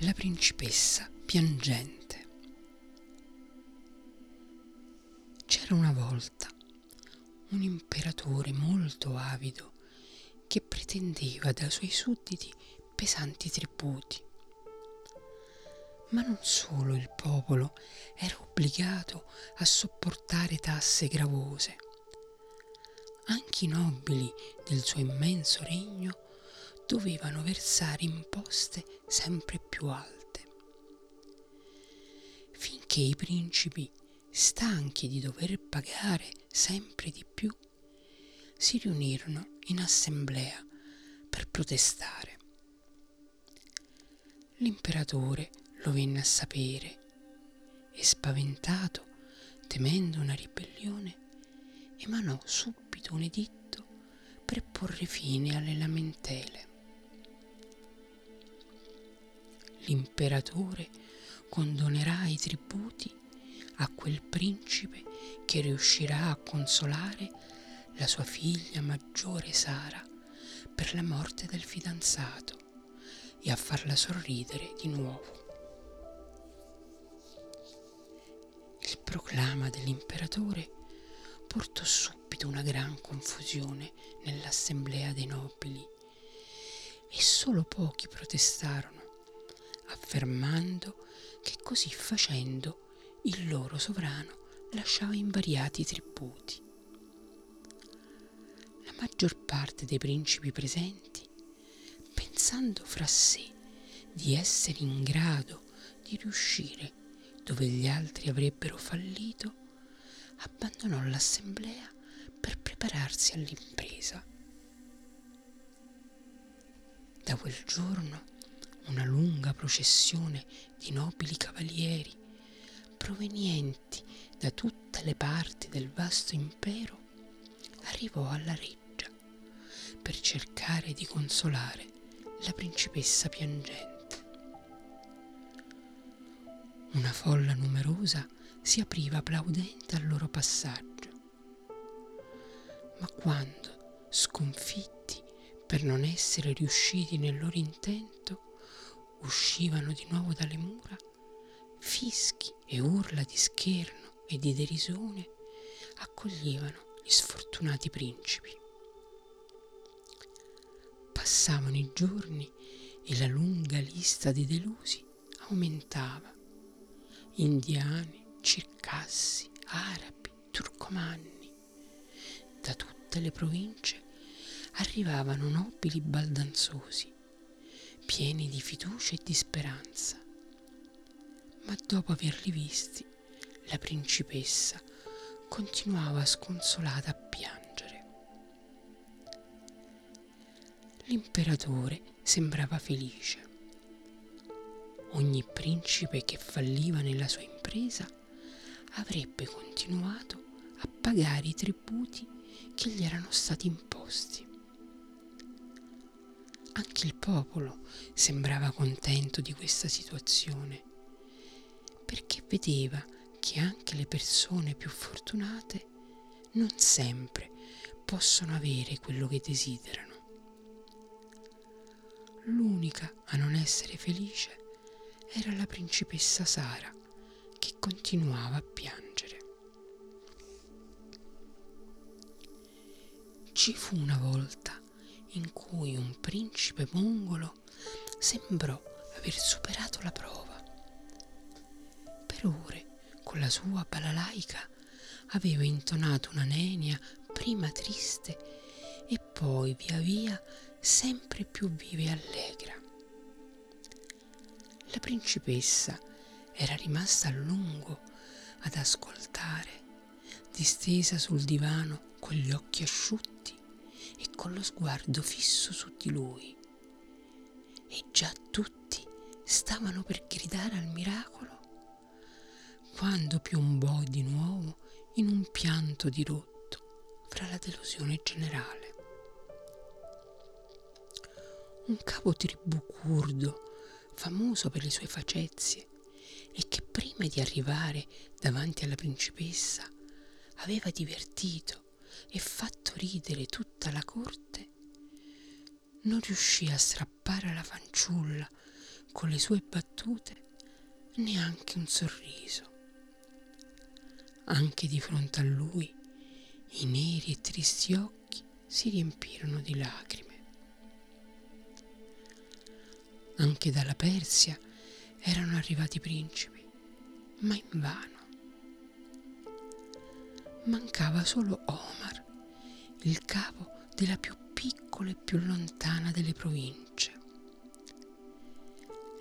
La principessa piangente. C'era una volta un imperatore molto avido che pretendeva dai suoi sudditi pesanti tributi. Ma non solo il popolo era obbligato a sopportare tasse gravose, anche i nobili del suo immenso regno dovevano versare imposte sempre più alte. Finché i principi, stanchi di dover pagare sempre di più, si riunirono in assemblea per protestare. L'imperatore lo venne a sapere e spaventato, temendo una ribellione, emanò subito un editto per porre fine alle lamentele. L'imperatore condonerà i tributi a quel principe che riuscirà a consolare la sua figlia maggiore Sara per la morte del fidanzato e a farla sorridere di nuovo. Il proclama dell'imperatore portò subito una gran confusione nell'assemblea dei nobili e solo pochi protestarono affermando che così facendo il loro sovrano lasciava invariati i tributi. La maggior parte dei principi presenti, pensando fra sé di essere in grado di riuscire dove gli altri avrebbero fallito, abbandonò l'assemblea per prepararsi all'impresa. Da quel giorno una lunga processione di nobili cavalieri provenienti da tutte le parti del vasto impero arrivò alla reggia per cercare di consolare la principessa piangente. Una folla numerosa si apriva applaudente al loro passaggio, ma quando, sconfitti per non essere riusciti nel loro intento, uscivano di nuovo dalle mura, fischi e urla di scherno e di derisione accoglievano gli sfortunati principi. Passavano i giorni e la lunga lista di delusi aumentava. Indiani, circassi, arabi, turcomanni. Da tutte le province arrivavano nobili baldanzosi pieni di fiducia e di speranza. Ma dopo averli visti, la principessa continuava sconsolata a piangere. L'imperatore sembrava felice. Ogni principe che falliva nella sua impresa avrebbe continuato a pagare i tributi che gli erano stati imposti. Anche il popolo sembrava contento di questa situazione, perché vedeva che anche le persone più fortunate non sempre possono avere quello che desiderano. L'unica a non essere felice era la principessa Sara, che continuava a piangere. Ci fu una volta in cui un principe mongolo sembrò aver superato la prova. Per ore, con la sua balalaica, aveva intonato una nenia prima triste e poi via via sempre più viva e allegra. La principessa era rimasta a lungo ad ascoltare, distesa sul divano con gli occhi asciutti e con lo sguardo fisso su di lui. E già tutti stavano per gridare al miracolo quando piombò di nuovo in un pianto dirotto fra la delusione generale. Un capo tribù curdo, famoso per le sue facezie, e che prima di arrivare davanti alla principessa aveva divertito e fatto ridere tutta la corte, non riuscì a strappare alla fanciulla con le sue battute neanche un sorriso. Anche di fronte a lui i neri e tristi occhi si riempirono di lacrime. Anche dalla Persia erano arrivati principi, ma invano. Mancava solo Omar, il capo della più piccola e più lontana delle province.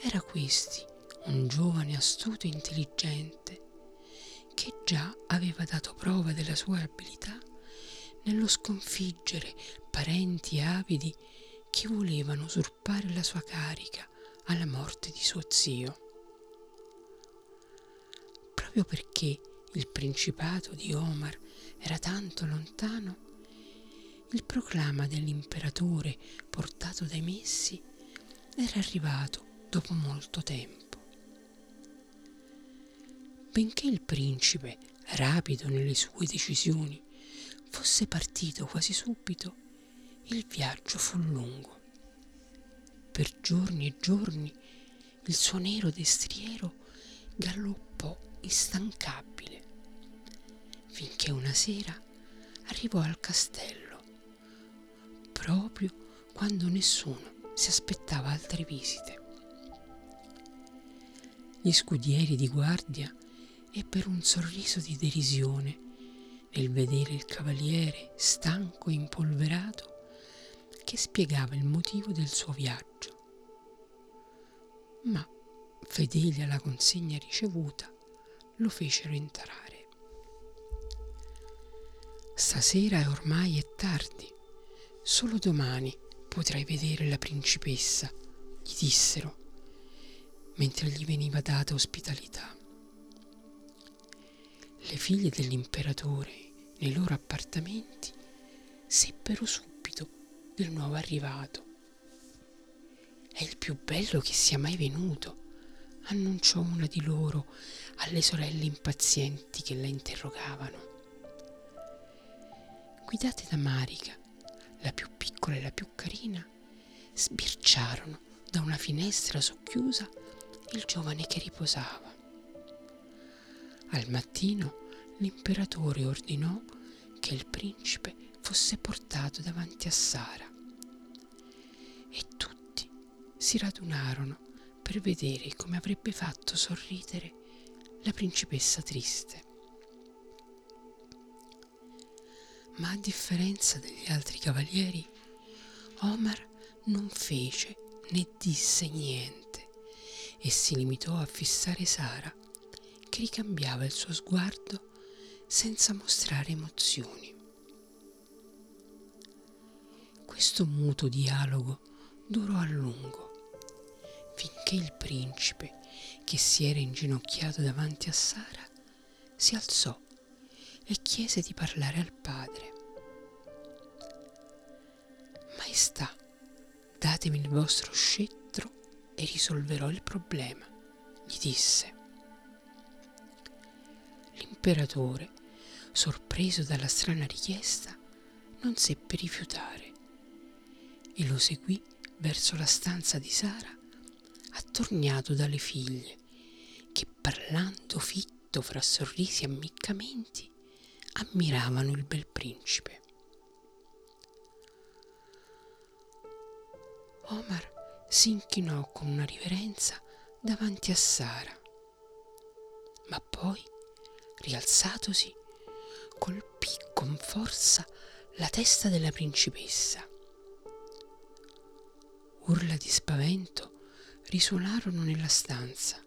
Era questi un giovane astuto e intelligente che già aveva dato prova della sua abilità nello sconfiggere parenti avidi che volevano usurpare la sua carica alla morte di suo zio. Proprio perché il principato di Omar era tanto lontano, il proclama dell'imperatore portato dai messi era arrivato dopo molto tempo. Benché il principe, rapido nelle sue decisioni, fosse partito quasi subito, il viaggio fu lungo. Per giorni e giorni il suo nero destriero galoppò instancabile, finché una sera arrivò al castello, proprio quando nessuno si aspettava altre visite. Gli scudieri di guardia ebbero un sorriso di derisione nel vedere il cavaliere stanco e impolverato che spiegava il motivo del suo viaggio. Ma, fedeli alla consegna ricevuta, lo fecero entrare. Stasera ormai è tardi, solo domani potrai vedere la principessa, gli dissero, mentre gli veniva data ospitalità. Le figlie dell'imperatore, nei loro appartamenti, seppero subito del nuovo arrivato. È il più bello che sia mai venuto, annunciò una di loro alle sorelle impazienti che la interrogavano. Guidate da Marica, la più piccola e la più carina, sbirciarono da una finestra socchiusa il giovane che riposava. Al mattino l'imperatore ordinò che il principe fosse portato davanti a Sara. E tutti si radunarono per vedere come avrebbe fatto sorridere la principessa triste. Ma a differenza degli altri cavalieri, Omar non fece né disse niente e si limitò a fissare Sara, che ricambiava il suo sguardo senza mostrare emozioni. Questo muto dialogo durò a lungo, finché il principe, che si era inginocchiato davanti a Sara, si alzò e chiese di parlare al padre. Maestà, datemi il vostro scettro e risolverò il problema, gli disse. L'imperatore, sorpreso dalla strana richiesta, non seppe rifiutare e lo seguì verso la stanza di Sara, attorniato dalle figlie, che parlando fitto fra sorrisi e ammiccamenti, ammiravano il bel principe. Omar si inchinò con una riverenza davanti a Sara, ma poi, rialzatosi, colpì con forza la testa della principessa Urla di spavento risuonarono nella stanza.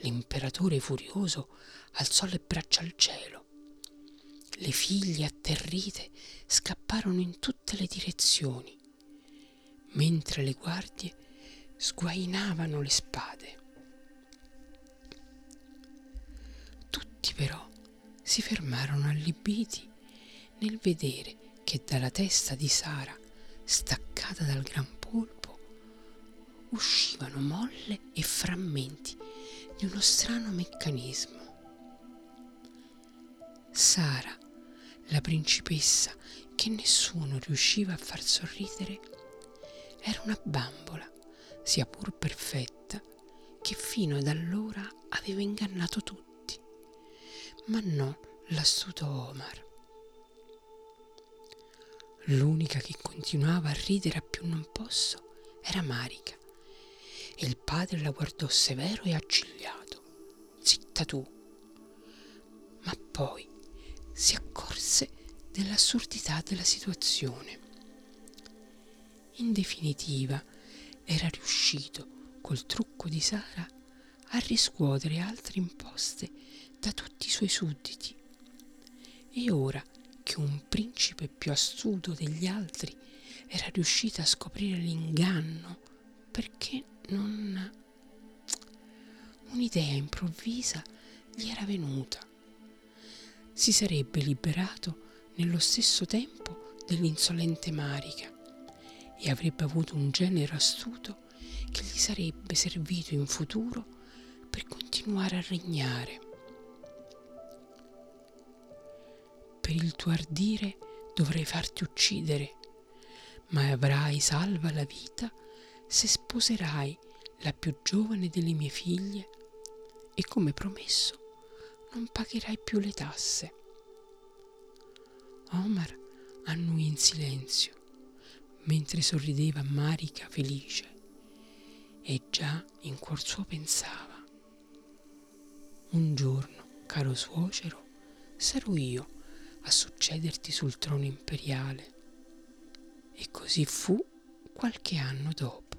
L'imperatore furioso alzò le braccia al cielo. Le figlie atterrite scapparono in tutte le direzioni, mentre le guardie sguainavano le spade. Tutti però si fermarono allibiti nel vedere che dalla testa di Sara staccata dal gran polpo, uscivano molle e frammenti di uno strano meccanismo. Sara, la principessa che nessuno riusciva a far sorridere, era una bambola sia pur perfetta, che fino ad allora aveva ingannato tutti, ma non l'astuto Omar. L'unica che continuava a ridere a più non posso era Marica e il padre la guardò severo e accigliato. Zitta tu! Ma poi si accorse dell'assurdità della situazione. In definitiva, era riuscito, col trucco di Sara, a riscuotere altre imposte da tutti i suoi sudditi. E ora che un principe più astuto degli altri era riuscito a scoprire l'inganno, perché non... Un'idea improvvisa gli era venuta. Si sarebbe liberato nello stesso tempo dell'insolente Marica e avrebbe avuto un genero astuto che gli sarebbe servito in futuro per continuare a regnare. Per il tuo ardire dovrei farti uccidere, ma avrai salva la vita se sposerai la più giovane delle mie figlie e come promesso non pagherai più le tasse. Omar annui in silenzio mentre sorrideva Marica felice e già in cuor suo pensava un giorno, caro suocero, sarò io a succederti sul trono imperiale. E così fu qualche anno dopo.